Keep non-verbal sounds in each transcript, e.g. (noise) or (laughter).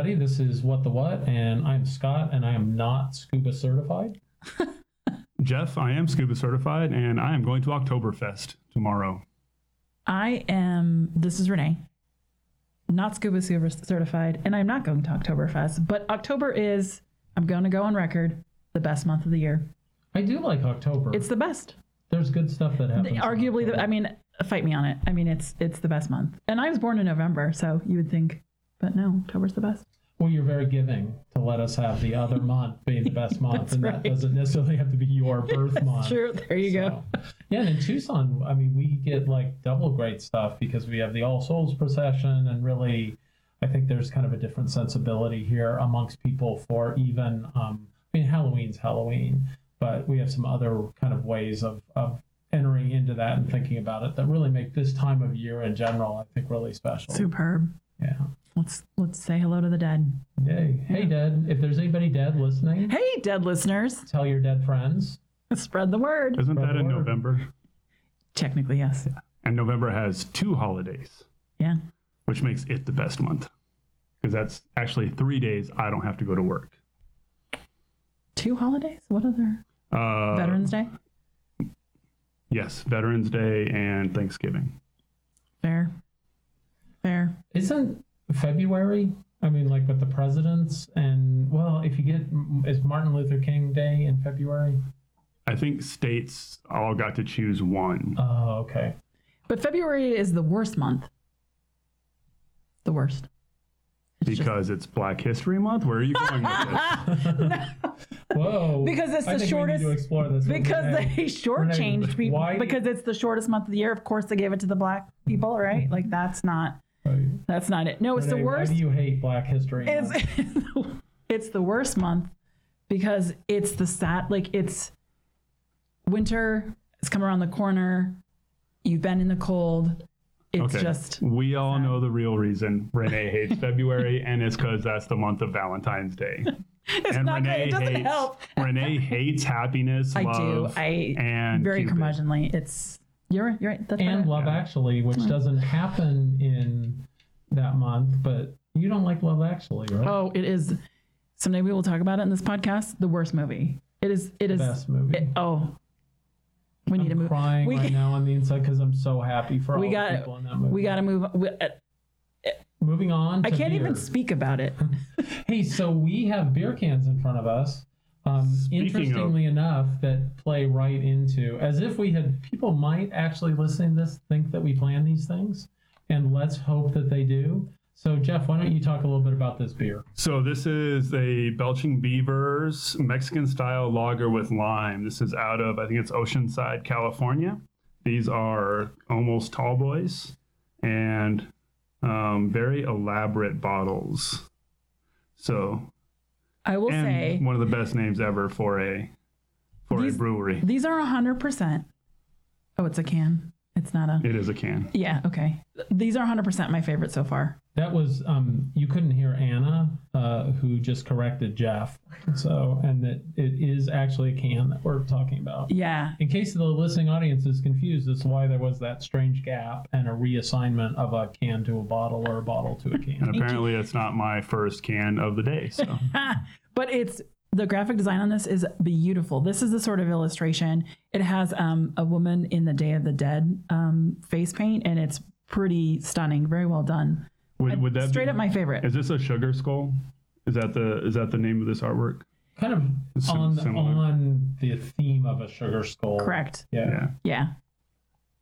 everybody. This is What the What, and I'm Scott, and I am not scuba certified. (laughs) Jeff, I am scuba certified, and I am going to Oktoberfest tomorrow. I am, this is Renee, not scuba scuba certified, and I'm not going to Oktoberfest, but October is, I'm going to go on record, the best month of the year. I do like October. It's the best. There's good stuff that happens. Arguably, the, I mean, fight me on it. I mean, it's it's the best month. And I was born in November, so you would think, but no, October's the best. Well, you're very giving to let us have the other (laughs) month being the best month, and right. that doesn't necessarily have to be your (laughs) birth month. True. There you go. Yeah, and in Tucson, I mean, we get like double great stuff because we have the All Souls procession, and really, I think there's kind of a different sensibility here amongst people for even. Um, I mean, Halloween's Halloween, but we have some other kind of ways of of entering into that and thinking about it that really make this time of year in general, I think, really special. Superb. Yeah. Let's let's say hello to the dead. Yay. Hey, dead. If there's anybody dead listening, Hey, dead listeners, tell your dead friends. (laughs) spread the word. Isn't Spread that in word. November? Technically, yes. And November has two holidays, Yeah. which makes it the best month. Because that's actually three days I don't have to go to work. Two holidays. What other? Uh, Veterans Day. Yes, Veterans Day and Thanksgiving. Fair. Fair. Isn't February? I mean, like with the presidents, and well, if you get is Martin Luther King Day in February? I think states all got to choose one. Oh, okay. But February is the worst month. The worst. It's just- because it's Black History Month. Where are you going with this? (laughs) Whoa. Because it's I the think shortest- We need to explore this. because Renee. they shortchanged Renee, (laughs) people. why- Because it's the shortest month of the year. Of course, they gave it to the black people, right? Like that's not Right. that's not it. No, it's Renee, the worst. Why do you hate Black History? it's Month? (laughs) it's the worst month because it's the sad like it's winter it's come around the corner you've been in the cold it's Okay. just we all know the real reason Renee hates February, (laughs) and it's because that's the month of Valentine's Day. (laughs) it's and not good. Renee it doesn't hates help Renee hates happiness, i do i and very Cupid. curmudgeonly it's you're right you're right that's and right. Love Actually, which doesn't happen in that month, but you don't like Love Actually, right? oh it is someday we will talk about it in this podcast the worst movie it is it is Best movie. it- oh we need I'm to move crying we, right now on the inside because I'm so happy for all we the got people in that movie. we got to move we, uh, Moving on. i can't even speak about it (laughs) Hey, so we have beer cans in front of us. Um, Speaking of- interestingly enough, that play right into as if we had people might actually listening to this think that we plan these things, and let's hope that they do. So, Jeff, why don't you talk a little bit about this beer? So this is a Belching Beavers Mexican style lager with lime. This is out of I think it's Oceanside, California. These are almost tall boys and um, very elaborate bottles. So i will and say one of the best names ever for a for These- a brewery. These are 100%. Oh, it's a can. It's not a. It is a can. Yeah, okay. These are 100% my favorite so far. That was um, you couldn't hear Anna, uh, who just corrected Jeff. So, and that it is actually a can that we're talking about. Yeah. In case the listening audience is confused as to why there was that strange gap and a reassignment of a can to a bottle or a bottle to a can. And apparently it's not my first can of the day. So (laughs) But it's the graphic design on this is beautiful. This is the sort of illustration. It has um, a woman in the Day of the Dead um, face paint, and it's pretty stunning. Very well done. would, would that Straight be, up my favorite. Is this a sugar skull? Is that the is that the name of this artwork? kind of on similar. on the theme of a sugar skull. Correct. Yeah. Yeah. Yeah.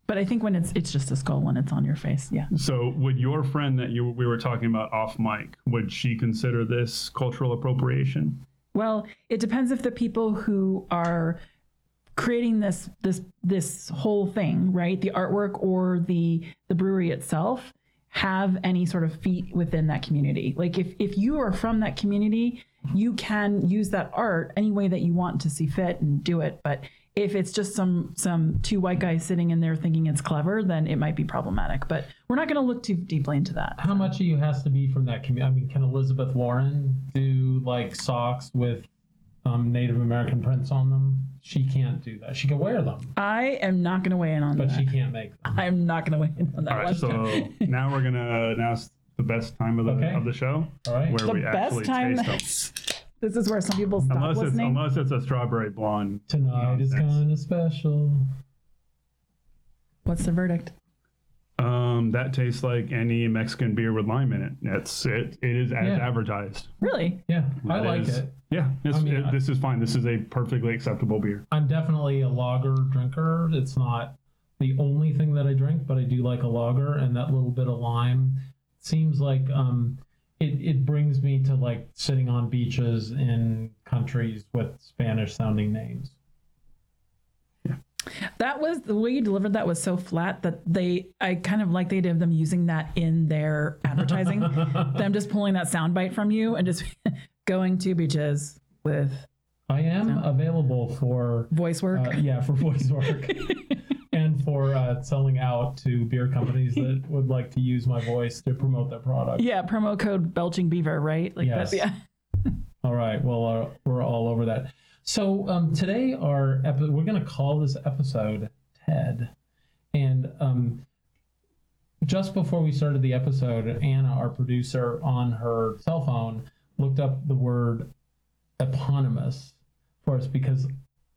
But I think when it's it's just a skull when it's on your face. Yeah. So, would your friend that you we were talking about off mic, would she consider this cultural appropriation? Well, it depends if the people who are creating this this this whole thing, right? The artwork or the the brewery itself have any sort of feet within that community. Like if if you are from that community, you can use that art any way that you want to see fit and do it, but if it's just some some two white guys sitting in there thinking it's clever, then it might be problematic. But we're not going to look too deeply into that. How much of you has to be from that community? I mean, can Elizabeth Warren do like socks with um, Native American prints on them? She can't do that. She can wear them, I am not going to weigh in on but that. But she can't make them. (laughs) I'm not going to weigh in on that All right, so (laughs) now we're gonna announce the best time of the Okay. of the show, All right. where The we best actually time. taste (laughs) them. This is where some people stop Unless it's listening. unless it's a strawberry blonde. Tonight is nonsense. kind of special. What's the verdict? Um, that tastes like any Mexican beer with lime in it. It's it. It is as Yeah. advertised. Really? Yeah, I That like is- it. Yeah, it's, I mean, it- I- this is fine. This is a perfectly acceptable beer. I'm definitely a lager drinker. It's not the only thing that I drink, but I do like a lager, and that little bit of lime seems like um, it it brings me to like sitting on beaches in countries with Spanish sounding names. That was the way you delivered that was so flat that they I kind of like the idea of them using that in their advertising. (laughs) them just pulling that soundbite from you and just (laughs) going to beaches with I am available for voice work. uh, yeah for voice work (laughs) and for uh, selling out to beer companies that (laughs) would like to use my voice to promote their product. yeah, promo code belching beaver, right? Like Yes. that. Yeah. (laughs) All right. Well, uh, we're all over that. So um, today, our epi- we're going to call this episode Ted, and um, just before we started the episode, Anna, our producer, on her cell phone, looked up the word eponymous for us because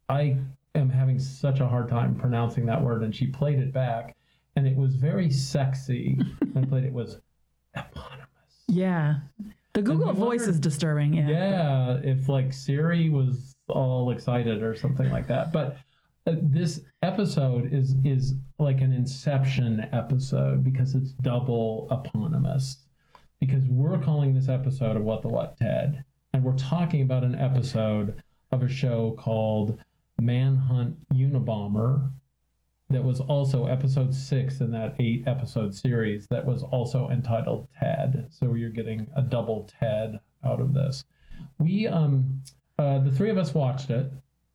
I am having such a hard time pronouncing that word, and she played it back, and it was very sexy. (laughs) and played it, was eponymous. Yeah. The Google voice wondered- is disturbing. Yeah. Yeah, if like Siri was all excited or something like that. But uh, this episode is is like an Inception episode because it's double eponymous. Because we're calling this episode of What the What Ted, and we're talking about an episode of a show called Manhunt Unabomber that was also episode six in that eight episode series that was also entitled Ted. So you're getting a double Ted out of this. We um uh, the three of us watched it.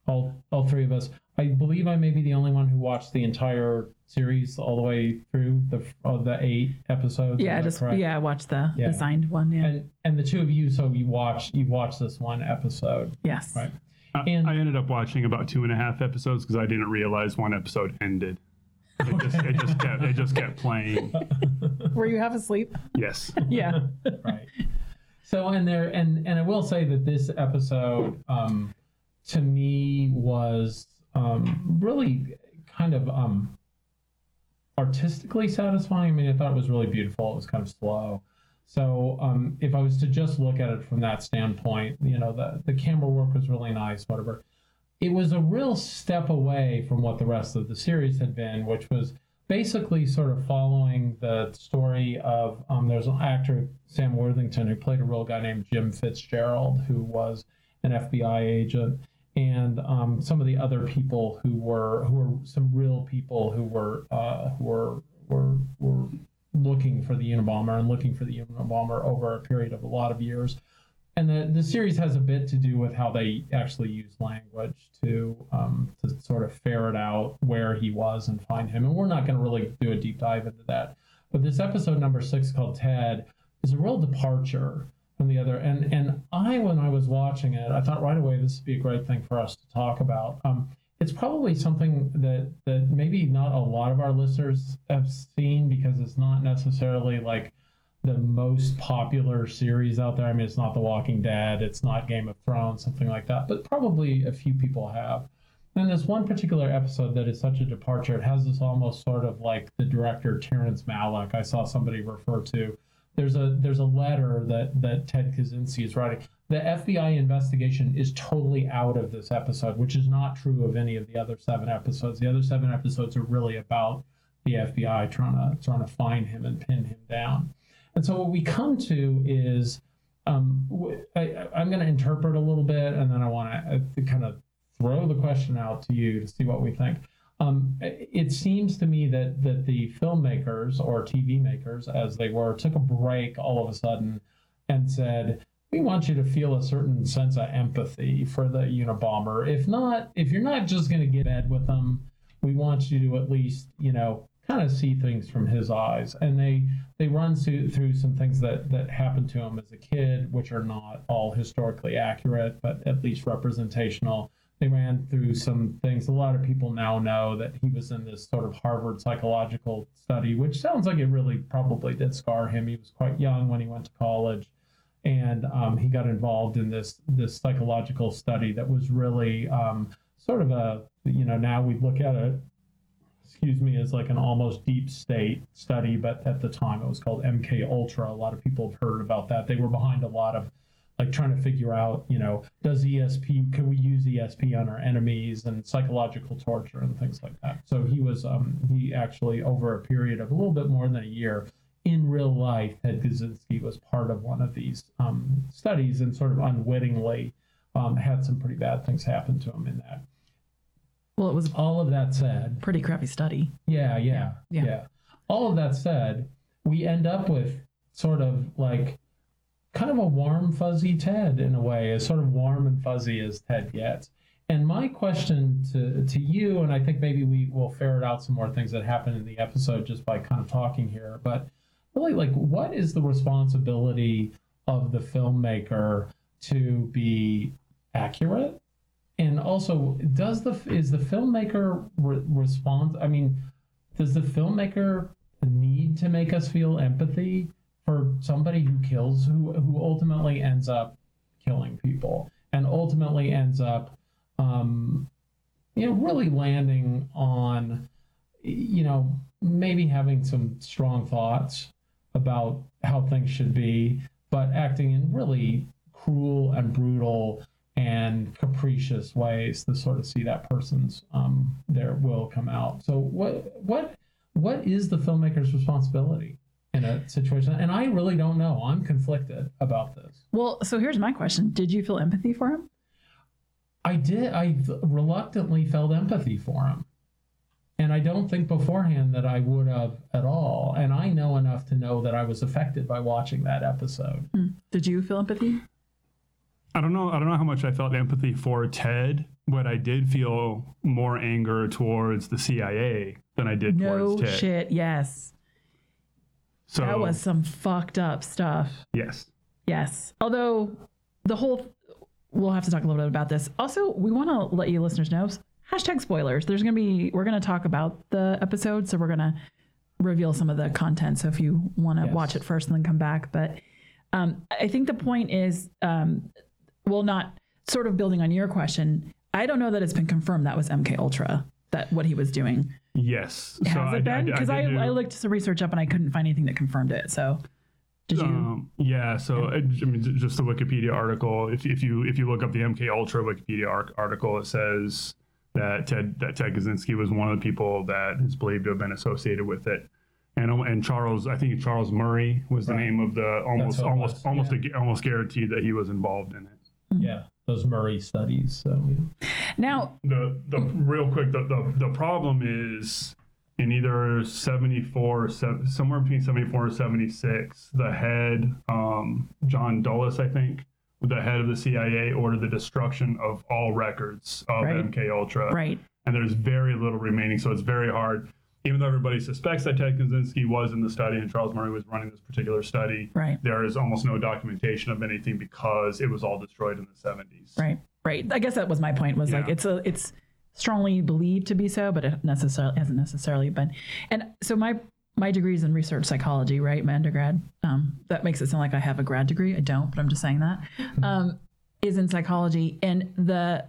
All all three of us. I believe I may be the only one who watched the entire series all the way through the uh, the eight episodes. Yeah, just correct? yeah, I watched the Yeah. the signed one. Yeah. And and the two of you, so you watched you watched this one episode, yes. right? I, And- I ended up watching about two and a half episodes because I didn't realize one episode ended. It just, it just kept it just kept playing. (laughs) Were you half asleep? Yes. (laughs) Yeah. right. So and there and and I will say that this episode um to me was um really kind of um artistically satisfying. I mean, I thought it was really beautiful. It was kind of slow. So um if I was to just look at it from that standpoint, you know, the the camera work was really nice, whatever. It was a real step away from what the rest of the series had been, which was basically sort of following the story of um, there's an actor Sam Worthington who played a real guy named Jim Fitzgerald who was an FBI agent and um, some of the other people who were who were some real people who were uh, who were were were looking for the Unabomber and looking for the Unabomber over a period of a lot of years. And the, the series has a bit to do with how they actually use language to um, to sort of ferret out where he was and find him. And we're not going to really do a deep dive into that. But this episode number six called Ted is a real departure from the other. And and I, when I was watching it, I thought right away this would be a great thing for us to talk about. Um, it's probably something that that maybe not a lot of our listeners have seen because it's not necessarily like the most popular series out there. I mean, it's not The Walking Dead, it's not Game of Thrones, something like that, but probably a few people have. And this one particular episode that is such a departure, it has this almost sort of like the director Terrence Malick. I saw somebody refer to. There's a there's a letter that that Ted Kaczynski is writing. The FBI investigation is totally out of this episode, which is not true of any of the other seven episodes. The other seven episodes are really about the FBI trying to trying to find him and pin him down. And so what we come to is um, I, am going to interpret a little bit, and then I want to kind of throw the question out to you to see what we think. Um, it seems to me that that the filmmakers or TV makers, as they were, took a break all of a sudden and said, "We want you to feel a certain sense of empathy for the Unabomber. If not, if you're not just going to get bed with them, we want you to at least, you know." kind of see things from his eyes and they they run through, through some things that that happened to him as a kid which are not all historically accurate but at least representational they ran through some things. A lot of people now know that he was in this sort of Harvard psychological study, which sounds like it really probably did scar him. He was quite young when he went to college, and um, he got involved in this this psychological study that was really um, sort of a you know now we look at it excuse me as like an almost deep state study but at the time it was called mk ultra. A lot of people have heard about that. They were behind a lot of like trying to figure out you know does esp can we use esp on our enemies and psychological torture and things like that. So he was um, he actually over a period of a little bit more than a year in real life ted kaczynski was part of one of these um, studies and sort of unwittingly um, had some pretty bad things happen to him in that Well, it was all of that said pretty crappy study. yeah, yeah, Yeah. yeah, All of that said, we end up with sort of like kind of a warm, fuzzy Ted in a way, as sort of warm and fuzzy as Ted gets. And my question to, to you, and I think maybe we will ferret out some more things that happen in the episode just by kind of talking here, but really, like, what is the responsibility of the filmmaker to be accurate? And also, does the is the filmmaker re- respond? I mean, does the filmmaker need to make us feel empathy for somebody who kills who who ultimately ends up killing people and ultimately ends up um you know really landing on you know maybe having some strong thoughts about how things should be but acting in really cruel and brutal and capricious ways to sort of see that person's um, their will come out. So what what what is the filmmaker's responsibility in a situation? And I really don't know. I'm conflicted about this. Well, so here's my question: Did you feel empathy for him? I did. I reluctantly felt empathy for him. And I don't think beforehand that I would have at all. And I know enough to know that I was affected by watching that episode. Hmm. Did you feel empathy? I don't know. I don't know how much I felt empathy for Ted, but I did feel more anger towards the CIA than I did No towards Ted. Oh, shit. Yes, So that was some fucked up stuff. yes. Yes. Although the whole, we'll have to talk a little bit about this. Also, we want to let you listeners know hashtag spoilers. There's going to be, we're going to talk about the episode. So we're going to reveal some of the content. So if you want to Yes. watch it first and then come back. But um, I think the point is, um, well, not sort of building on your question. I don't know that it's been confirmed that was MK Ultra, that what he was doing. Yes. Has it been? Because I, did do- I, looked some research up and I couldn't find anything that confirmed it. So did you? Um, yeah, so I, I mean, just the Wikipedia article. If, if you if you look up the MK Ultra Wikipedia article, it says that Ted that Ted Kaczynski was one of the people that is believed to have been associated with it, and and Charles, I think Charles Murray was the Right. name of the almost almost was, almost yeah. a, almost guaranteed that he was involved in it. Yeah. Those Murray studies. So yeah. now, The the real quick the the, the problem is in either 74 or se- somewhere between 74 and 76 the head um, john dulles i think the head of the cia ordered the destruction of all records of Right. mk ultra right. and there's very little remaining so it's very hard even though everybody suspects that ted kaczynski was in the study and charles murray was running this particular study Right. there is almost no documentation of anything because it was all destroyed in the 70s Right. Right. I guess that was my point. Was like it's a it's strongly believed to be so, but it necessarily hasn't necessarily been. And so my my degree is in research psychology, right? My undergrad. Um, that makes it sound like I have a grad degree. I don't, but I'm just saying that. Um, is in psychology and the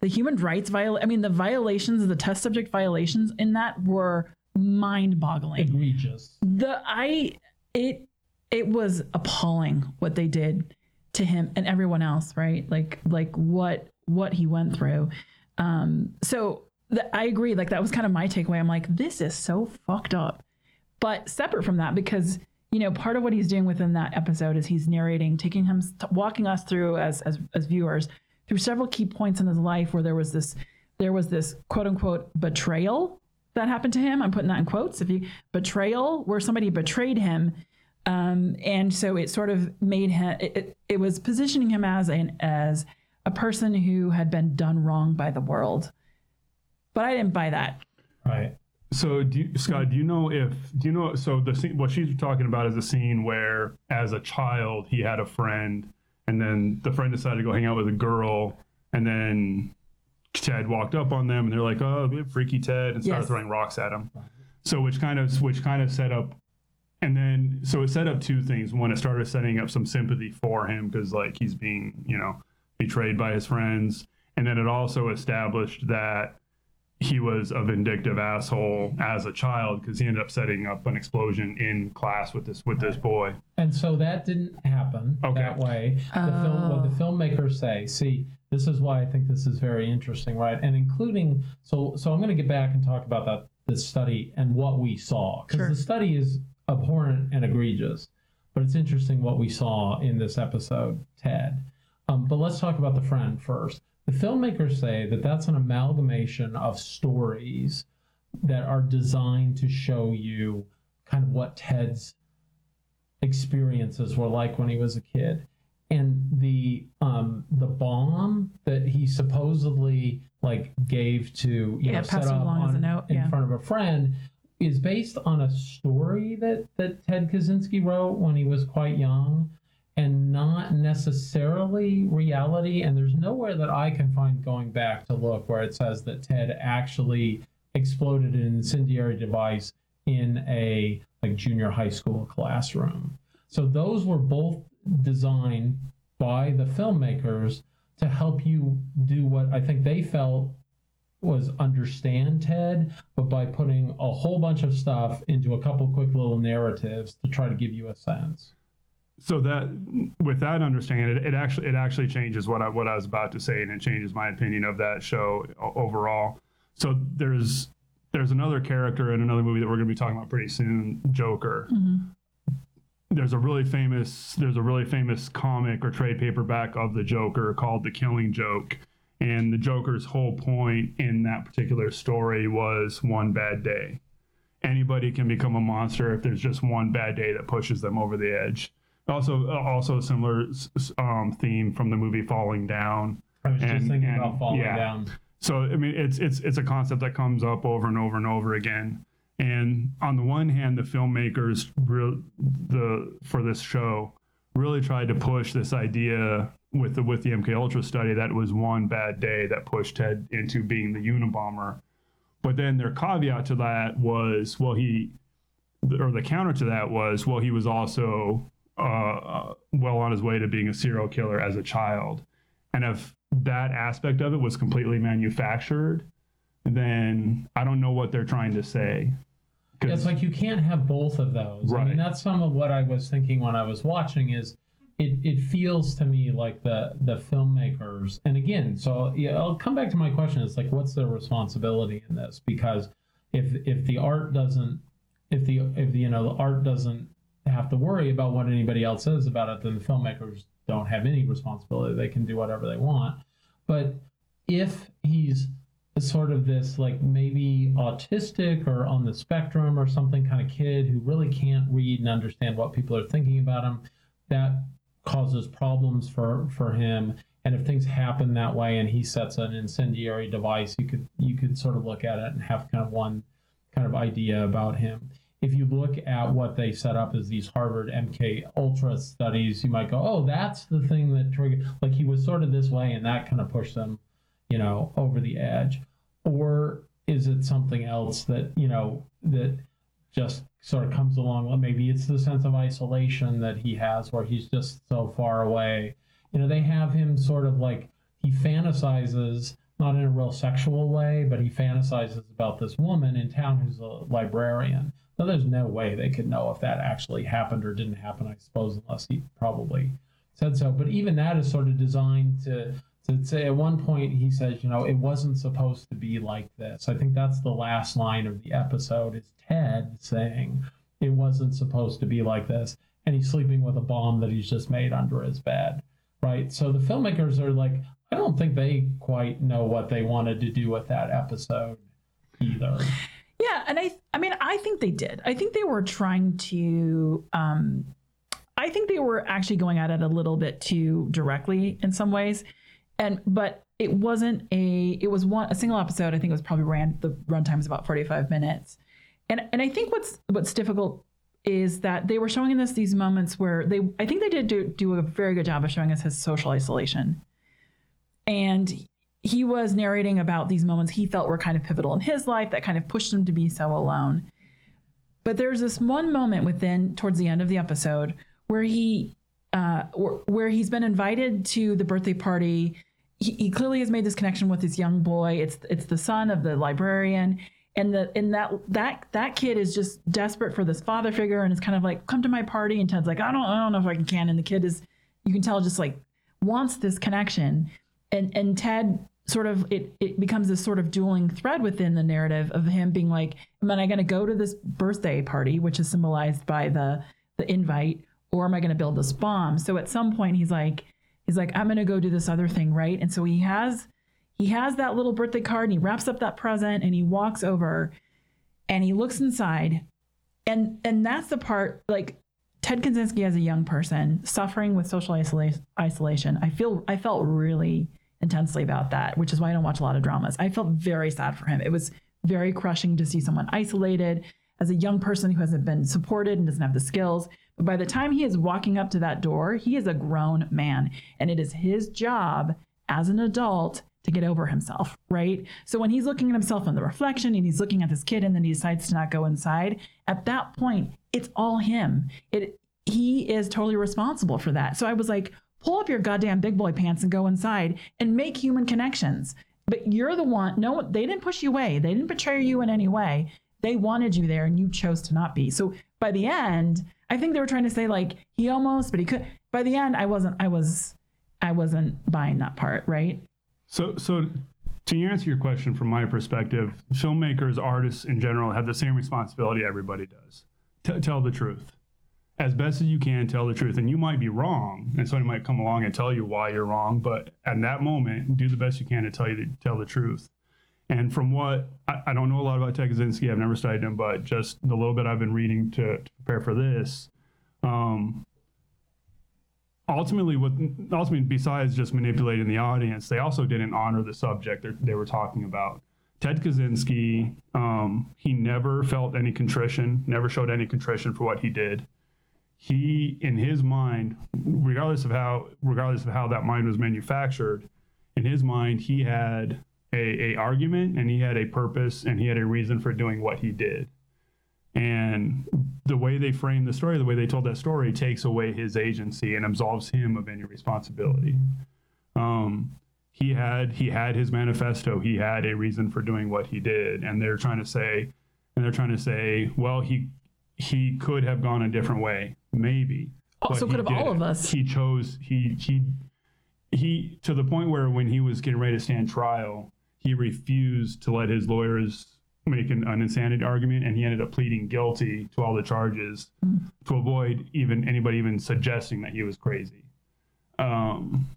the human rights viol. I mean, the violations, the test subject violations in that were mind boggling egregious. the i it it was appalling what they did to him and everyone else right like like what what he went through um so the, i agree like that was kind of my takeaway i'm like this is so fucked up but separate from that because you know part of what he's doing within that episode is he's narrating taking him walking us through as as, as viewers through several key points in his life where there was this there was this quote unquote betrayal that happened to him. I'm putting that in quotes. If you betrayal where somebody betrayed him um, and so it sort of made him it, it, it was positioning him as an as a person who had been done wrong by the world. But i didn't buy that. Right. So, do you, Scott, do you know if do you know? So the scene, what she's talking about is a scene where, as a child, he had a friend, and then the friend decided to go hang out with a girl, and then Ted walked up on them and they're like, "Oh, freaky Ted," and started Yes. throwing rocks at him. So which kind of which kind of set up, and then so it set up two things. One, it started setting up some sympathy for him because like he's being you know betrayed by his friends, and then it also established that he was a vindictive asshole as a child because he ended up setting up an explosion in class with this with this boy. And so that didn't happen Okay. that way. The film, what the filmmakers say. See, this is why I think this is very interesting, right? And including so so I'm going to get back and talk about that this study and what we saw because Sure. the study is abhorrent and egregious, but it's interesting what we saw in this episode, Ted. Um, but let's talk about the friend first. The filmmakers say that that's an amalgamation of stories that are designed to show you kind of what Ted's experiences were like when he was a kid. And the um the bomb that he supposedly like gave to you Yeah, know set up along as a on- note, in front of a friend is based on a story that that Ted Kaczynski wrote when he was quite young and not necessarily reality and there's nowhere that I can find going back to look where it says that Ted actually exploded an incendiary device in a like junior high school classroom. So those were both designed by the filmmakers to help you do what I think they felt was understand Ted, but by putting a whole bunch of stuff into a couple quick little narratives to try to give you a sense. So that with that understanding it, it actually it actually changes what I what I was about to say and it changes my opinion of that show overall. So there's there's another character in another movie that we're going to be talking about pretty soon, Joker. Mm-hmm. There's a really famous there's a really famous comic or trade paperback of the Joker called The Killing Joke. And the Joker's whole point in that particular story was one bad day. Anybody can become a monster if there's just one bad day that pushes them over the edge also also a similar um, theme from the movie Falling Down. I was just thinking and- about falling yeah. down. So I mean, it's it's it's a concept that comes up over and over and over again. And on the one hand, the filmmakers real the for this show really tried to push this idea with the with the MK Ultra study that it was one bad day that pushed Ted into being the Unabomber. But then their caveat to that was, well, he or the counter to that was, well, he was also uh, uh, well on his way to being a serial killer as a child. And if that aspect of it was completely manufactured, then I don't know what they're trying to say. It's like you can't have both of those. I Right. mean, that's some of what I was thinking when I was watching. Is it? It feels to me like the the filmmakers, and again, so yeah, I'll come back to my question. It's like, what's their responsibility in this? Because if if the art doesn't, if the if the you know the art doesn't have to worry about what anybody else says about it, then the filmmakers don't have any responsibility. They can do whatever they want. But if he's sort of this like maybe autistic or on the spectrum or something kind of kid who really can't read and understand what people are thinking about him that causes problems for for him and if things happen that way and he sets an incendiary device you could you could sort of look at it and have kind of one kind of idea about him if you look at what they set up as these Harvard MK Ultra studies, you might go, "Oh, that's the thing that triggered." Like he was sort of this way, and that kind of pushed them, you know, over the edge. Or is it something else that you know that just sort of comes along? Well, maybe it's the sense of isolation that he has, where he's just so far away. You know, they have him sort of like he fantasizes not in a real sexual way, but he fantasizes about this woman in town who's a librarian. Now, there's no way they could know if that actually happened or didn't happen, I suppose, unless he probably said so. But even that is sort of designed to to say at one point he says, you know, it wasn't supposed to be like this. I think that's the last line of the episode is Ted saying it wasn't supposed to be like this, and he's sleeping with a bomb that he's just made under his bed, right? So the filmmakers are like, I don't think they quite know what they wanted to do with that episode either. Yeah, and I I mean I think they did. I think they were trying to um I think they were actually going at it a little bit too directly in some ways. And but it wasn't a it was one a single episode. I think it was probably ran the runtime is about 45 minutes. And and I think what's what's difficult is that they were showing us these moments where they I think they did do, do a very good job of showing us his social isolation. And he was narrating about these moments he felt were kind of pivotal in his life that kind of pushed him to be so alone. But there's this one moment within towards the end of the episode where he uh, where he's been invited to the birthday party. He, he, clearly has made this connection with his young boy. It's it's the son of the librarian, and the and that that that kid is just desperate for this father figure, and it's kind of like, come to my party. And Ted's like, I don't I don't know if I can. And the kid is, you can tell, just like wants this connection, and and Ted sort of it it becomes this sort of dueling thread within the narrative of him being like, am I going to go to this birthday party, which is symbolized by the the invite, or am I going to build this bomb? So at some point he's like he's like I'm going to go do this other thing, right? And so he has he has that little birthday card and he wraps up that present and he walks over and he looks inside and and that's the part like Ted Kaczynski as a young person suffering with social isolation. I feel I felt really intensely about that, which is why I don't watch a lot of dramas. I felt very sad for him. It was very crushing to see someone isolated as a young person who hasn't been supported and doesn't have the skills. But by the time he is walking up to that door, he is a grown man. And it is his job as an adult to get over himself, right? So when he's looking at himself in the reflection and he's looking at this kid and then he decides to not go inside, at that point, it's all him. It he is totally responsible for that. So I was like, pull up your goddamn big boy pants and go inside and make human connections. But you're the one, no, they didn't push you away. They didn't betray you in any way. They wanted you there and you chose to not be. So by the end, I think they were trying to say like he almost, but he could. By the end, I wasn't, I was, I wasn't buying that part, right? So, so to answer your question from my perspective, filmmakers, artists in general have the same responsibility everybody does. T- tell the truth as best as you can tell the truth. And you might be wrong and somebody might come along and tell you why you're wrong but at that moment do the best you can to tell you to tell the truth. And from what I, I don't know a lot about Ted Kaczynski, I've never studied him, but just the little bit I've been reading to, to prepare for this, um, ultimately, what ultimately besides just manipulating the audience, they also didn't honor the subject they were talking about. Ted Kaczynski, um, he never felt any contrition, never showed any contrition for what he did he in his mind regardless of how regardless of how that mind was manufactured in his mind he had a, a argument and he had a purpose and he had a reason for doing what he did. And the way they framed the story the way they told that story takes away his agency and absolves him of any responsibility. Um, he had he had his manifesto. He had a reason for doing what he did. And they're trying to say and they're trying to say well he he could have gone a different way maybe. Also, could have all of us. He chose he he he to the point where when he was getting ready to stand trial, he refused to let his lawyers make an, an insanity argument, and he ended up pleading guilty to all the charges mm. to avoid even anybody even suggesting that he was crazy. Um,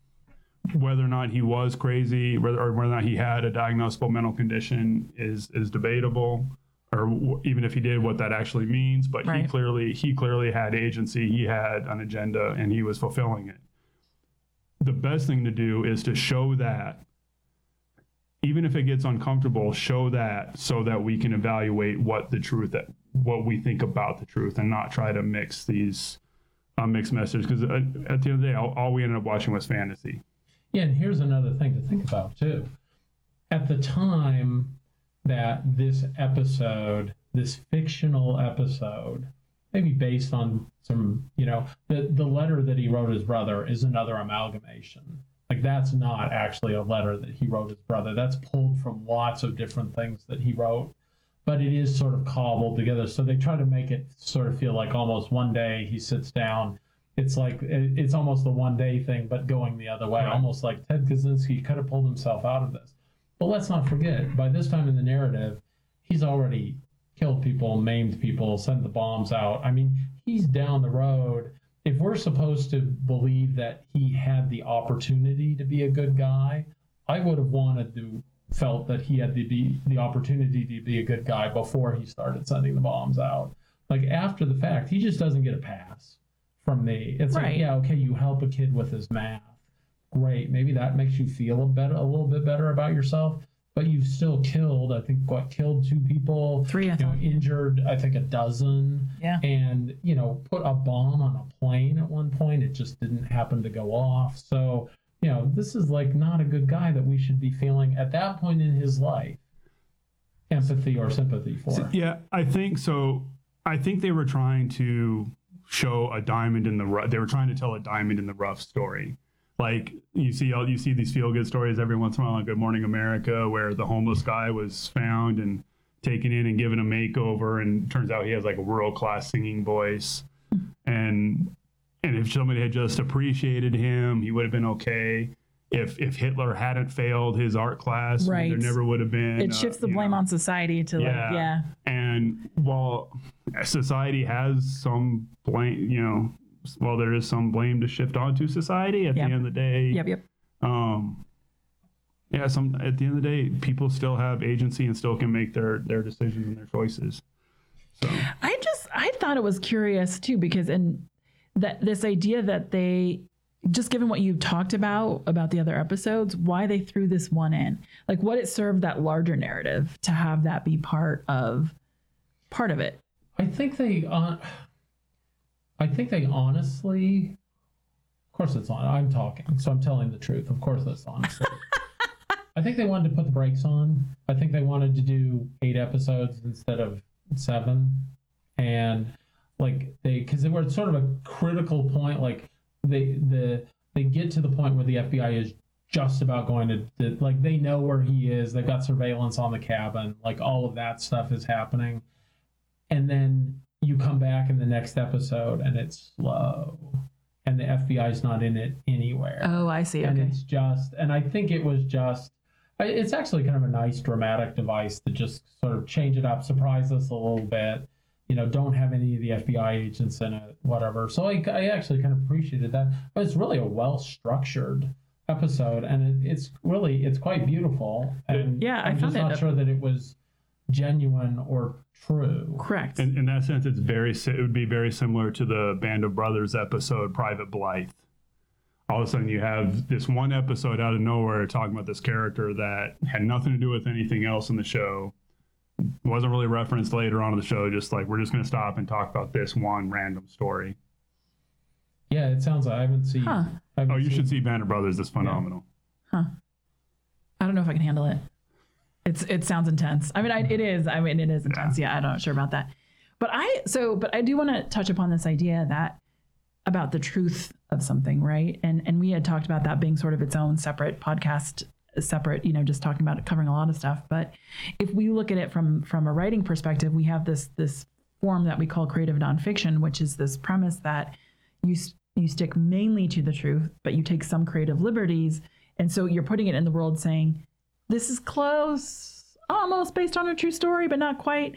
whether or not he was crazy, whether or whether or not he had a diagnosable mental condition is is debatable or w- even if he did what that actually means but right. he clearly he clearly had agency he had an agenda and he was fulfilling it. The best thing to do is to show that even if it gets uncomfortable show that so that we can evaluate what the truth that what we think about the truth and not try to mix these uh, mixed messages. Because at, at, the end of the day all, all we ended up watching was fantasy. Yeah and here's another thing to think about too. At the time that this episode, this fictional episode, maybe based on some, you know, the, the letter that he wrote his brother is another amalgamation. Like that's not actually a letter that he wrote his brother. That's pulled from lots of different things that he wrote, but it is sort of cobbled together. So they try to make it sort of feel like almost one day he sits down. It's like it's almost the one day thing, but going the other way, right. almost like Ted Kaczynski could have pulled himself out of this. But let's not forget, by this time in the narrative, he's already killed people, maimed people, sent the bombs out. I mean, he's down the road. If we're supposed to believe that he had the opportunity to be a good guy, I would have wanted to felt that he had the be, the opportunity to be a good guy before he started sending the bombs out. Like after the fact, he just doesn't get a pass from me. It's right. like, yeah, okay, you help a kid with his math great. Maybe that makes you feel a better, a little bit better about yourself. But you've still killed. I think what killed two people, three, I you know, injured. I think a dozen. Yeah. And you know, put a bomb on a plane at one point. It just didn't happen to go off. So you know, this is like not a good guy that we should be feeling at that point in his life empathy or sympathy for. Yeah, I think so. I think they were trying to show a diamond in the rough. They were trying to tell a diamond in the rough story. Like you see, all you see these feel good stories every once in a while on Good Morning America, where the homeless guy was found and taken in and given a makeover, and turns out he has like a world class singing voice, and and if somebody had just appreciated him, he would have been okay. If if Hitler hadn't failed his art class, right. there never would have been. It uh, shifts the blame know, on society to like, Yeah. yeah. and while society has some blame, you know, well, there is some blame to shift onto society. At Yep. the end of the day, Yep, yep. um, yeah, some at the end of the day, people still have agency and still can make their their decisions and their choices. So I just I thought it was curious too because and that this idea that they just given what you talked about about the other episodes, why they threw this one in, like what it served that larger narrative to have that be part of part of it. I think they uh, I think they honestly of course it's on I'm talking, so I'm telling the truth. Of course it's honestly. (laughs) I think they wanted to put the brakes on. I think they wanted to do eight episodes instead of seven. And like they because they were at sort of a critical point, like they the they get to the point where the FBI is just about going to, to like they know where he is, they've got surveillance on the cabin, like all of that stuff is happening and then you come back in the next episode and it's slow and the FBI's not in it anywhere. Oh, I see. and Okay. it's just and I think it was just, it's actually kind of a nice dramatic device to just sort of change it up, surprise us a little bit. You know, don't have any of the FBI agents in it, whatever. So I, I actually kind of appreciated that. But it's really a well structured episode, and it, it's really it's quite beautiful. And Yeah, I I'm found just not sure that it was genuine or true. Correct. in, in that sense, it's very it would be very similar to the Band of Brothers episode, Private Blithe. All of a sudden, you have this one episode out of nowhere talking about this character that had nothing to do with anything else in the show. Wasn't really referenced later on in the show. Just like we're just going to stop and talk about this one random story. Yeah, it sounds. like I haven't seen. Huh. I haven't Oh, you seen- should see Band of Brothers. It's phenomenal. Huh. I don't know if I can handle it. It's it sounds intense. I mean, I, it is. I mean, it is intense. Yeah, I'm not sure about that. But I so, but I do want to touch upon this idea that about the truth of something, right? And and we had talked about that being sort of its own separate podcast, separate, you know, just talking about it, covering a lot of stuff. But if we look at it from from a writing perspective, we have this this form that we call creative nonfiction, which is this premise that you you stick mainly to the truth, but you take some creative liberties, and so you're putting it in the world saying this is close, almost based on a true story, but not quite.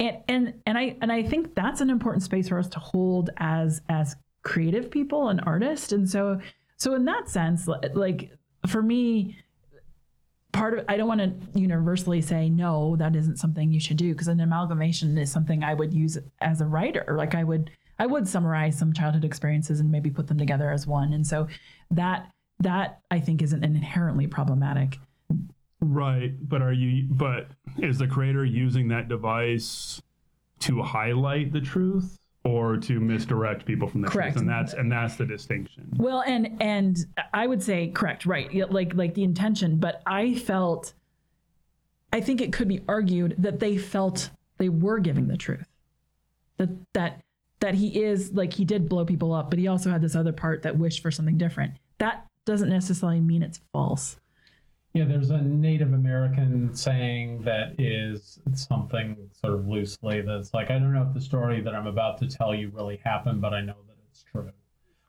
And and and I and I think that's an important space for us to hold as as creative people and artists. And so so in that sense, like for me, part of I don't want to universally say no, that isn't something you should do because an amalgamation is something I would use as a writer. Like I would I would summarize some childhood experiences and maybe put them together as one. And so that that I think isn't inherently problematic. Right, but are you? But is the creator using that device to highlight the truth or to misdirect people from the Correct. truth? And that's and that's the distinction. Well, and and I would say correct, right? Like like the intention, but I felt I think it could be argued that they felt they were giving the truth. That that that he is like he did blow people up, but he also had this other part that wished for something different. That doesn't necessarily mean it's false. Yeah, there's a Native American saying that is something sort of loosely that's like, I don't know if the story that I'm about to tell you really happened, but I know that it's true.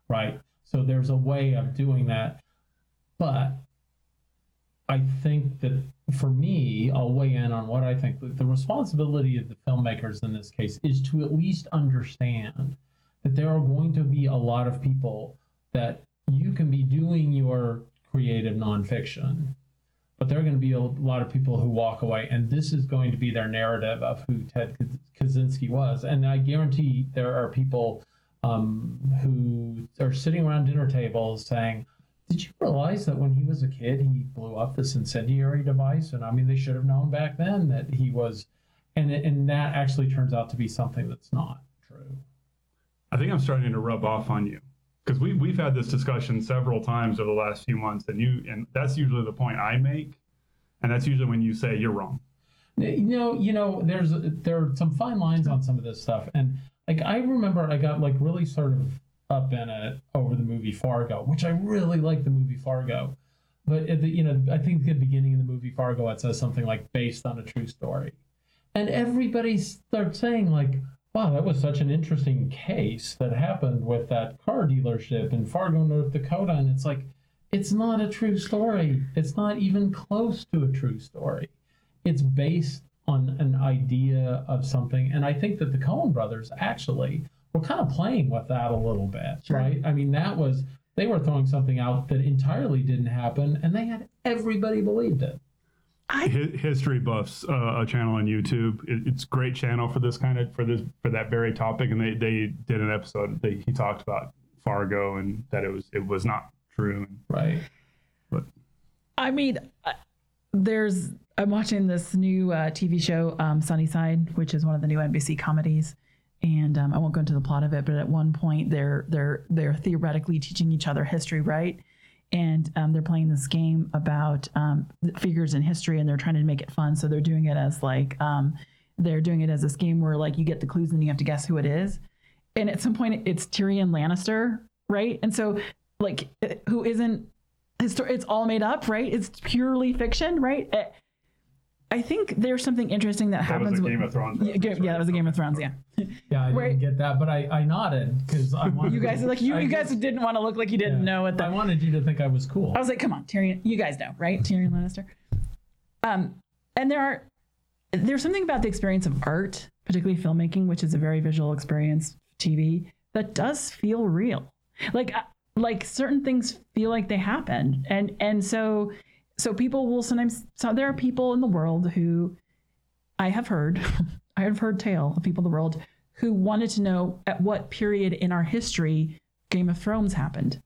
Right? So there's a way of doing that. But I think that for me, I'll weigh in on what I think that the responsibility of the filmmakers in this case is to at least understand that there are going to be a lot of people that you can be doing your creative nonfiction but there are going to be a lot of people who walk away, and this is going to be their narrative of who Ted Kaczynski was. And I guarantee there are people um, who are sitting around dinner tables saying, "Did you realize that when he was a kid, he blew up this incendiary device?" And I mean, they should have known back then that he was, and and that actually turns out to be something that's not true. I think I'm starting to rub off on you. Because we we've had this discussion several times over the last few months, and you and that's usually the point I make, and that's usually when you say you're wrong. Eh, you know, you know, there's there are some fine lines on some of this stuff, and like I remember, I got like really sort of up in it over the movie Fargo, which I really like the movie Fargo, but at the, you know, I think the beginning of the movie Fargo, it says something like based on a true story, and everybody starts saying like, wow, that was such an interesting case that happened with that car dealership in Fargo, North Dakota, and it's like, it's not a true story. It's not even close to a true story it's based on an idea of something. And I think that the Coen brothers actually were kind of playing with that a little bit, Sure. right? I mean, that was, they were throwing something out that entirely didn't happen, and they had everybody believed it. I Hi- History Buffs, uh, a channel on YouTube. It, it's great channel for this kind of for this for that very topic, and they they did an episode. They, he talked about Fargo and that it was it was not true. Right. But I mean, uh, there's I'm watching this new uh, TV show, um, Sunnyside, which is one of the new NBC comedies, and um, I won't go into the plot of it, but at one point they're they're they're theoretically teaching each other history, right? And um, they're playing this game about um, figures in history, and they're trying to make it fun. So they're doing it as like um, they're doing it as this game where like you get the clues and you have to guess who it is. And at some point, it's Tyrion Lannister, right? And so like who isn't histor- it's all made up, right? It's purely fiction, right? I think there's something interesting that, That was happens. a with- Game of Thrones. yeah, Ga- yeah, that was a Game of Thrones. Yeah, (laughs) Yeah, I Right. didn't get that, but I, I nodded because I wanted you guys are like you. I You guys just- didn't want to look like you didn't yeah. know what I wanted you to think I was cool. I was like, come on, Tyrion. You guys know, right? Tyrion Lannister. Um, and there are there's something about the experience of art, particularly filmmaking, which is a very visual experience, TV, that does feel real. Like uh, like certain things feel like they happened, and and so so people will sometimes. So there are people in the world who I have heard, (laughs) I have heard tale of people in the world who wanted to know at what period in our history Game of Thrones happened.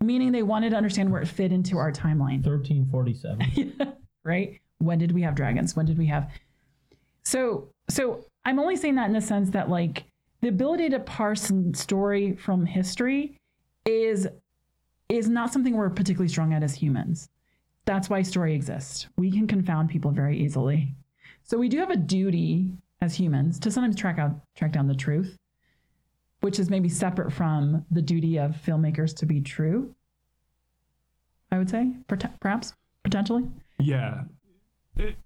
Meaning they wanted to understand where it fit into our timeline 1347. (laughs) right? When did we have dragons? When did we have So so I'm only saying that in the sense that like the ability to parse story from history is is not something we're particularly strong at as humans. That's why story exists. We can confound people very easily. So we do have a duty as humans to sometimes track out track down the truth, which is maybe separate from the duty of filmmakers to be true. I would say, perhaps, potentially. Yeah. It-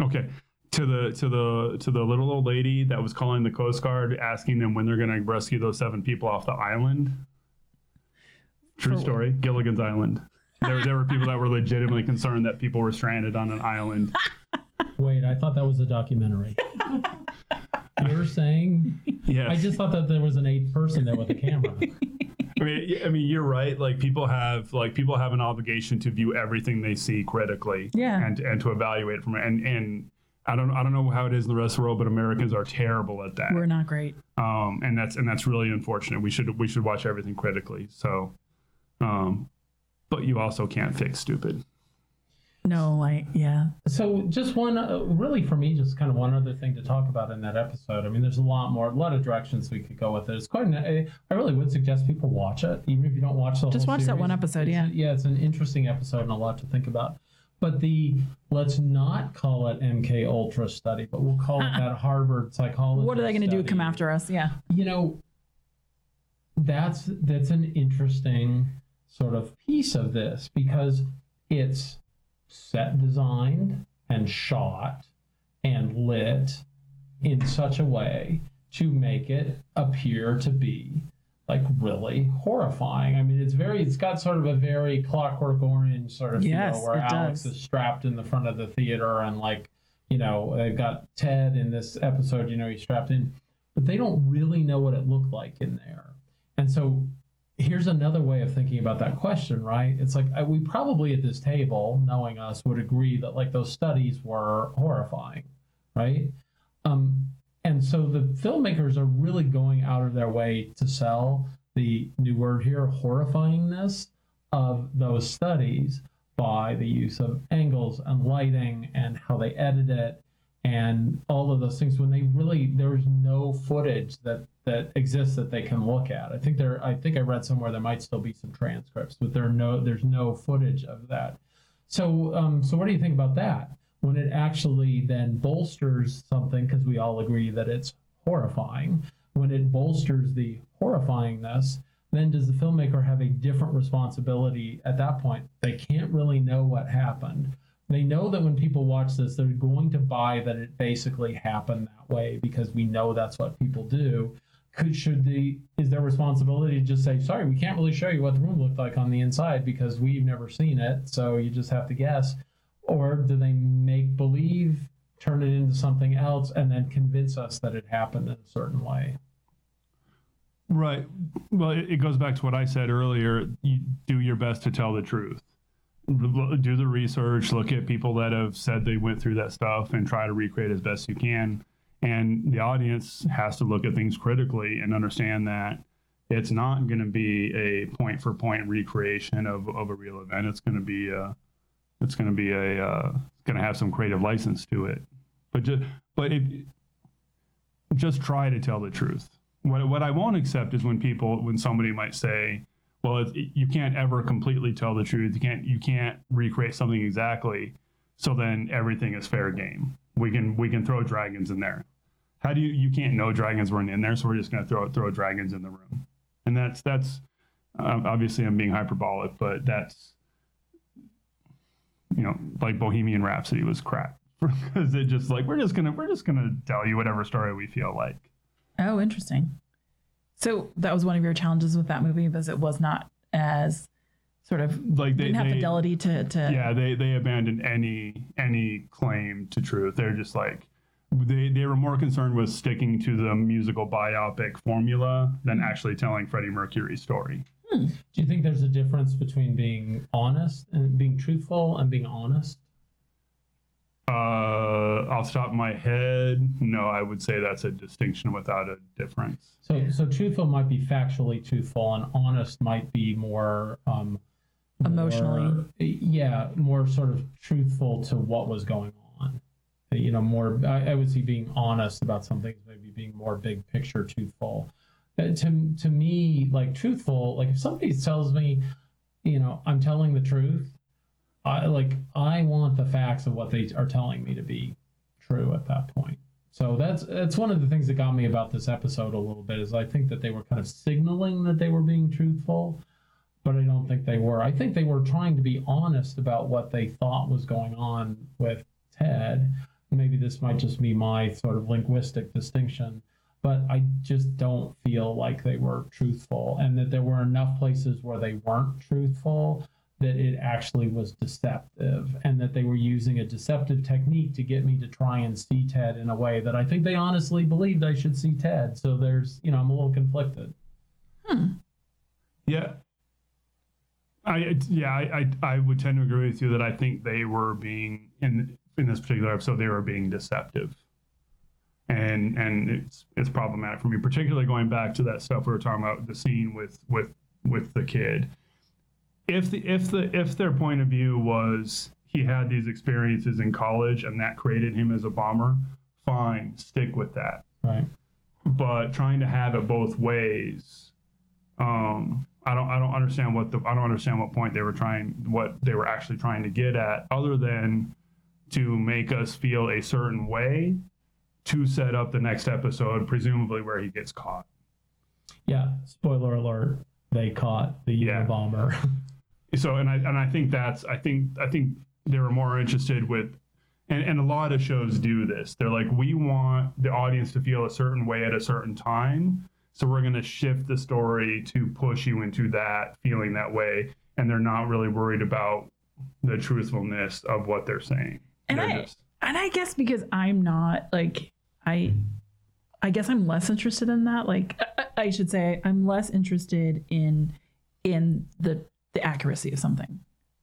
okay. To the to the to the little old lady that was calling the Coast Guard, asking them when they're going to rescue those seven people off the island. True For- story. Gilligan's Island. There, there were people that were legitimately concerned that people were stranded on an island. Wait, I thought that was a documentary. You're saying? Yes. I just thought that there was an eighth person there with a camera. I mean, y- I mean, you're right. Like people have, like people have an obligation to view everything they see critically, Yeah. and and to evaluate from it. And and I don't, I don't know how it is in the rest of the world, but Americans are terrible at that. We're not great. um, and that's and that's really unfortunate. We should we should watch everything critically. So, um, but you also can't fix stupid. No, like, yeah. So, just one, uh, really for me, just kind of one other thing to talk about in that episode. I mean, there's a lot more, a lot of directions we could go with it. It's quite, an, I I really would suggest people watch it, even if you don't watch the Just whole watch that one episode, It's- yeah. Yeah, it's an interesting episode and a lot to think about. But the, let's not call it MK Ultra study, but we'll call it that Harvard psychology. What are they going to do? Come after us? Yeah. you know that's that's an interesting sort of piece of this because it's set designed and shot and lit in such a way to make it appear to be like really horrifying. I mean, it's very, it's got sort of a very Clockwork Orange sort of Yes, feel where Alex does. is strapped in the front of the theater and like, you know, they've got Ted in this episode, you know, he's strapped in, but they don't really know what it looked like in there. And so here's another way of thinking about that question, right? It's like I, we probably at this table, knowing us, would agree that like those studies were horrifying, right? Um, and so the filmmakers are really going out of their way to sell the new word here, horrifyingness of those studies by the use of angles and lighting and how they edit it and all of those things when they really there's no footage that that exists that they can look at. I think there I think I read somewhere there might still be some transcripts, but there no there's no footage of that. So um, so what do you think about that? When it actually then bolsters something because we all agree that it's horrifying. When it bolsters the horrifyingness, then does the filmmaker have a different responsibility at that point? They can't really know what happened. They know that when people watch this, they're going to buy that it basically happened that way because we know that's what people do. Could should the is their responsibility to just say, sorry, we can't really show you what the room looked like on the inside because we've never seen it, so you just have to guess? Or do they make believe, turn it into something else, and then convince us that it happened in a certain way? Right. Well, it, goes back to what I said earlier. You do your best to tell the truth. Do the research, look at people that have said they went through that stuff and try to recreate as best you can. And the audience has to look at things critically and understand that it's not going to be a point for point recreation of, of a real event. It's going to be a, it's going to be a, uh, going to have some creative license to it. But just, but if, just try to tell the truth. What, what I won't accept is when people, when somebody might say, well, it, you can't ever completely tell the truth. You can't, you can't recreate something exactly. So then everything is fair game. We can, we can throw dragons in there. How do you, you can't know dragons weren't in there. So we're just going to throw, throw dragons in the room. And that's, that's, um, obviously I'm being hyperbolic, but that's, you know, like Bohemian Rhapsody was crap (laughs) because it just like, we're just to, we're just to tell you whatever story we feel like. Oh, interesting. So that was one of your challenges with that movie, because it was not as sort of Like they, didn't have they- fidelity to to. yeah they they abandoned any any claim to truth they're just like they they were more concerned with sticking to the musical biopic formula than hmm. actually telling freddie mercury's story hmm. Do you think there's a difference between being honest and being truthful and being honest? Uh off the top of my head no i would say that's a distinction without a difference So, so truthful might be factually truthful, and honest might be more um, Emotionally. more- yeah, more sort of truthful to what was going on. You know, more. I, I would see being honest about something as maybe being more big picture truthful. Uh, to to me, like truthful, like if somebody tells me, you know, I'm telling the truth, I like I want the facts of what they are telling me to be true at that point. So that's that's one of the things that got me about this episode a little bit is I think that they were kind of signaling that they were being truthful, but I don't think they were. I think they were trying to be honest about what they thought was going on with Ted. Maybe this might just be my sort of linguistic distinction, but I just don't feel like they were truthful and that there were enough places where they weren't truthful that it actually was deceptive and that they were using a deceptive technique to get me to try and see Ted in a way that I think they honestly believed I should see Ted. So there's, you know, I'm a little conflicted. Hmm. yeah I yeah I, I I would tend to agree with you that I think they were being in in this particular episode they were being deceptive, and and it's it's problematic for me, particularly going back to that stuff we were talking about the scene with with with the kid. If the if the if their point of view was he had these experiences in college and that created him as a bomber, fine, stick with that Right. but trying to have it both ways um i don't i don't understand what the i don't understand what point they were trying what they were actually trying to get at other than to make us feel a certain way to set up the next episode presumably where he gets caught Yeah. Spoiler alert. They caught the Yeah. Unabomber. (laughs) so and i and i think that's i think i think they were more interested with and, and a lot of shows do this. They're like we want the audience to feel a certain way at a certain time so we're going to shift the story to push you into that feeling that way. And they're not really worried about the truthfulness of what they're saying. And They're I- just- and I guess because I'm not like I I guess I'm less interested in that. Like I, I should say I'm less interested in in the the accuracy of something.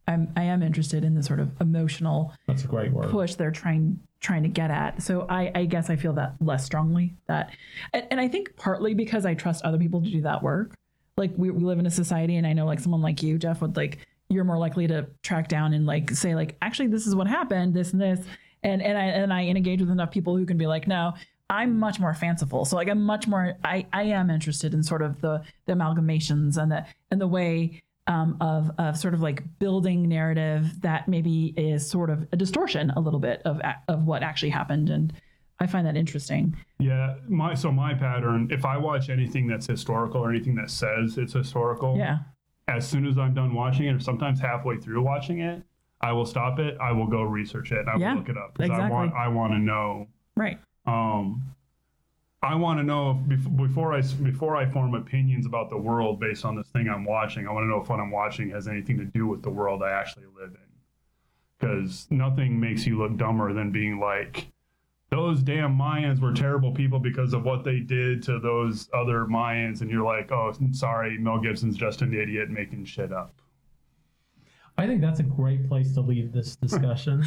I'm I am interested in the sort of emotional That's a great word. push they're trying trying to get at. So I, I guess I feel that less strongly. That and, and I think partly because I trust other people to do that work. Like we, we live in a society and I know like someone like you, Jeff, would like you're more likely to track down and like say like actually this is what happened, this and this. and and I and I engage with enough people who can be like, no, I'm much more fanciful. So like I'm much more I I am interested in sort of the the amalgamations and the and the way um, of of sort of like building narrative that maybe is sort of a distortion a little bit of of what actually happened and I find that interesting. Yeah, my so my pattern. If I watch anything that's historical or anything that says it's historical, Yeah. as soon as I'm done watching it, or sometimes halfway through watching it, I will stop it. I will go research it. I Yeah, will look it up because I want I want to know. Right. Um, I want to know before I before I form opinions about the world based on this thing I'm watching. I want to know if what I'm watching has anything to do with the world I actually live in. Because nothing makes you look dumber than being like, those damn Mayans were terrible people because of what they did to those other Mayans, and you're like, oh, sorry, Mel Gibson's just an idiot making shit up. I think that's a great place to leave this (laughs) discussion.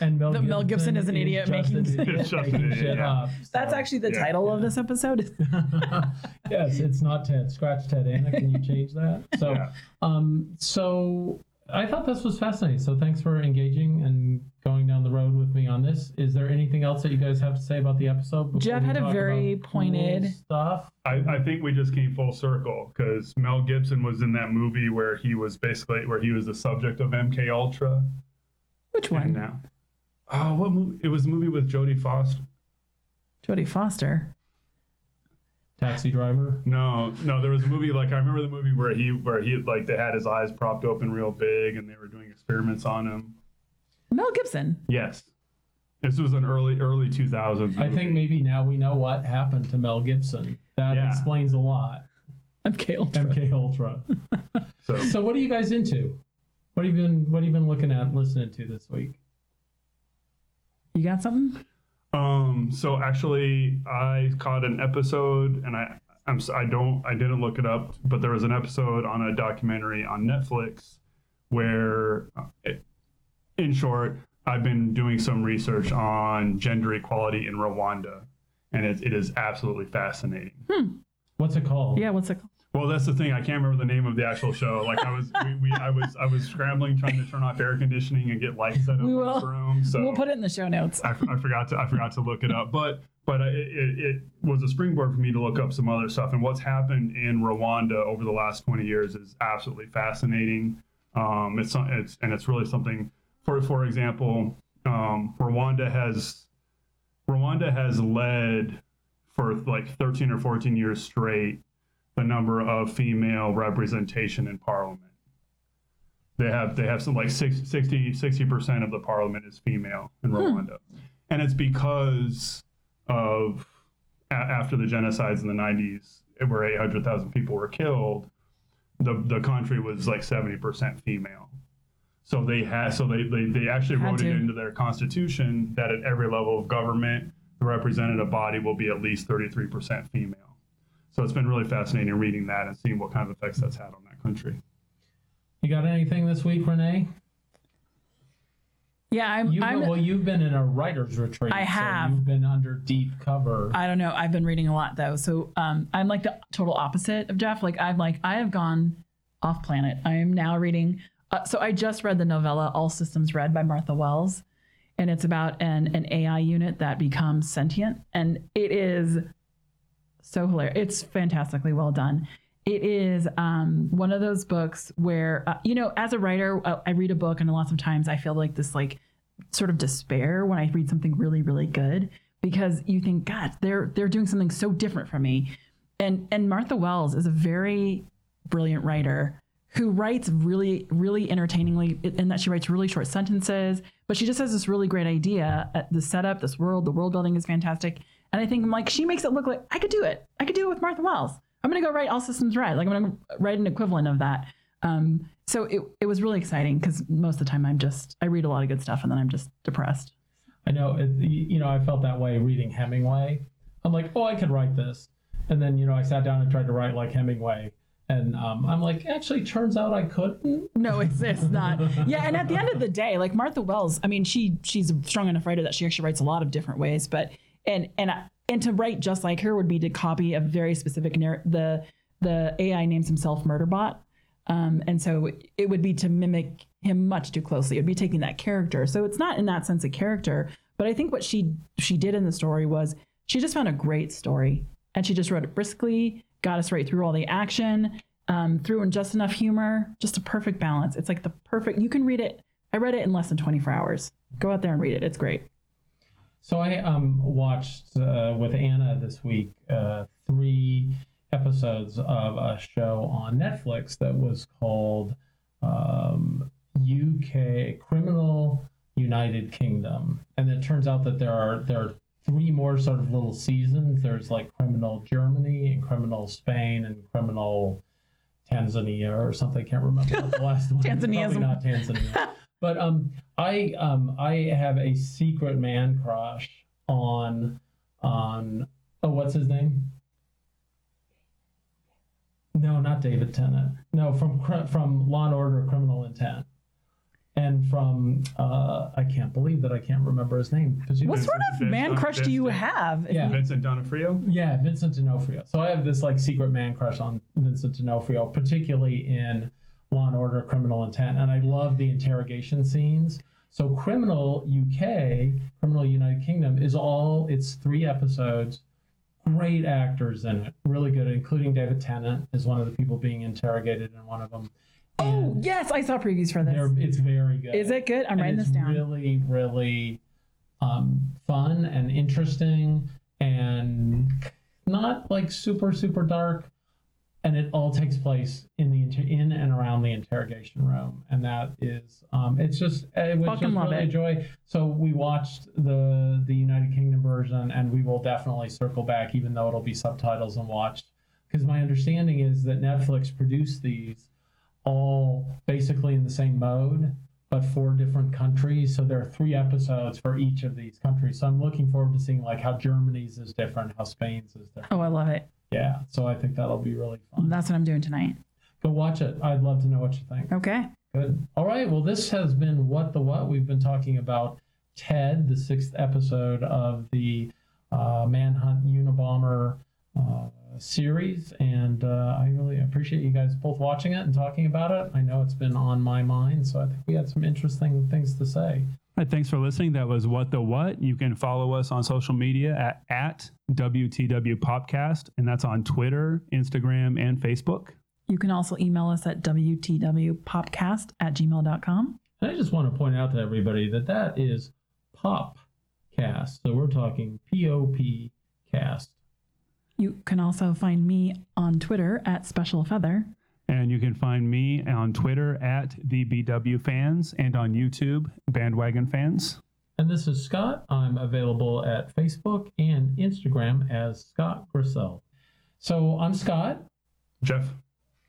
And Mel, The Mel Gibson is an idiot just making- an (laughs) idiot It's just an making idiot, shit yeah. up. That's actually the yeah. title of this episode. (laughs) yes, it's not Ted. Scratch Ted Anna. Can you change that? So, Yeah. um, so I thought this was fascinating. So thanks for engaging and going down the road with me on this. Is there anything else that you guys have to say about the episode? Jeff had a very about cool pointed- stuff. I, I think we just came full circle because Mel Gibson was in that movie where he was basically where he was the subject of MK Ultra. Which And one? now, oh, what movie? It was a movie with Jodie Foster. Jodie Foster. Taxi driver. No, no, there was a movie like I remember the movie where he where he like they had his eyes propped open real big and they were doing experiments on him. Mel Gibson. Yes, this was an early early two thousands. I think maybe now we know what happened to Mel Gibson. That Yeah. explains a lot. MK Ultra. MK Ultra. (laughs) so. So what are you guys into? What have you been What have you been looking at, listening to this week? You got something? Um. So actually, I caught an episode, and I I'm s- I don't I didn't look it up, but there was an episode on a documentary on Netflix where, uh, it, in short, I've been doing some research on gender equality in Rwanda, and it, it is absolutely fascinating. Hmm. What's it called? Yeah, what's it called? Well, that's the thing. I can't remember the name of the actual show. Like I was, (laughs) we, we, I was, I was scrambling trying to turn off air conditioning and get lights set up We in will- this room. So We'll put it in the show notes. I, I forgot to I forgot to look it up, but but it, it, it was a springboard for me to look up some other stuff. And what's happened in Rwanda over the last twenty years is absolutely fascinating. Um, it's it's and it's really something. For for example, um, Rwanda has Rwanda has led for like thirteen or fourteen years straight the number of female representation in parliament. They have they have some like six- 60 percent of the parliament is female in hmm. Rwanda, and it's because of a- after the genocides in the nineties, where eight hundred thousand people were killed, the the country was like seventy percent female. So they had so they they, they actually Had wrote to. it into their constitution that at every level of government, the representative body will be at least thirty three percent female. So it's been really fascinating reading that and seeing what kind of effects that's had on that country. You got anything this week, Renee? Yeah, I'm. You I'm well, you've been in a writer's retreat. I so have. you've been under deep cover. I don't know. I've been reading a lot though, so um, I'm like the total opposite of Jeff. Like I'm like I have gone off planet. I am now reading. Uh, so I just read the novella "All Systems Red" by Martha Wells, and it's about an an AI unit that becomes sentient, and it is so hilarious. It's fantastically well done. It is um, one of those books where uh, you know, as a writer, uh, I read a book, and lots of times I feel like this like sort of despair when I read something really, really good because you think, God, they're they're doing something so different from me. And and Martha Wells is a very brilliant writer who writes really, really entertainingly in that she writes really short sentences, but she just has this really great idea. Uh, The setup, this world, the world building is fantastic. And I think I'm like, she makes it look like I could do it. I could do it with Martha Wells. I'm gonna go write All Systems Red. Like I'm gonna write an equivalent of that. Um, so it, it was really exciting because most of the time I'm just I read a lot of good stuff and then I'm just depressed. I know, it, you know, I felt that way reading Hemingway. I'm like, oh, I could write this, and then you know, I sat down and tried to write like Hemingway, and um, I'm like, actually, turns out I couldn't. (laughs) No, it's it's not. Yeah, and at the end of the day, like Martha Wells, I mean, she she's a strong enough writer that she actually writes a lot of different ways. But and and and to write just like her would be to copy a very specific narr- the the AI names himself Murderbot, um, and so it would be to mimic him much too closely. It would be taking that character. So it's not in that sense a character, But I think what she she did in the story was she just found a great story and she just wrote it briskly, got us right through all the action, um, threw in just enough humor, just a perfect balance. It's like the perfect. You can read it. I read it in less than 24 hours. Go out there and read it. It's great. So I um, watched uh, with Anna this week uh, three episodes of a show on Netflix that was called um, UK Criminal United Kingdom, and it turns out that there are there are three more sort of little seasons. There's like Criminal Germany and Criminal Spain and Criminal Tanzania or something. I can't remember the last one. (laughs) Tanzania Probably not Tanzania. (laughs) But um, I um, I have a secret man crush on on oh what's his name? No, not David Tennant. No, from from Law and Order: Criminal Intent, and from uh, I can't believe that I can't remember his name. 'cause you- What sort of Vince- man crush do you have? Yeah. Vincent D'Onofrio. Yeah, Vincent D'Onofrio. So I have this like secret man crush on Vincent D'Onofrio, particularly in Law and Order: Criminal Intent, and I love the interrogation scenes. So Criminal UK, Criminal United Kingdom is all it's three episodes. Great actors in it, really good, including David Tennant is one of the people being interrogated in one of them. Oh yes, I saw previews for this. It's very good. Is it good? I'm And writing this down. Really, really um, fun and interesting, and not like super, super dark. And it all takes place in the inter- in and around the interrogation room, and that is um, it's just it was Fucking just really it. a joy. So we watched the the United Kingdom version, and we will definitely circle back, even though it'll be subtitles and watched. Because my understanding is that Netflix produced these all basically in the same mode, but for different countries. So there are three episodes for each of these countries. So I'm looking forward to seeing like how Germany's is different, how Spain's is different. Oh, I love it. Yeah. So I think that'll be really fun. That's what I'm doing tonight. Go watch it. I'd love to know what you think. Okay. Good. All right. Well, this has been What the What. We've been talking about Ted, the sixth episode of the uh, Manhunt Unabomber uh, series. And uh, I really appreciate you guys both watching it and talking about it. I know it's been on my mind, so I think we had some interesting things to say. All right, thanks for listening. That was What the What. You can follow us on social media at, at WTW Popcast, and that's on Twitter, Instagram, and Facebook. You can also email us at WTWpopcast at gmail.com. And I just want to point out to everybody that that is Popcast. So we're talking P O P cast. You can also find me on Twitter at Special Feather. And you can find me on Twitter at the BW Fans and on YouTube, Bandwagon Fans. And this is Scott. I'm available at Facebook and Instagram as Scott Griessel. So I'm Scott, Jeff.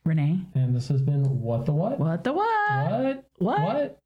Renee. and this has been What the What? What the what? What? What? What?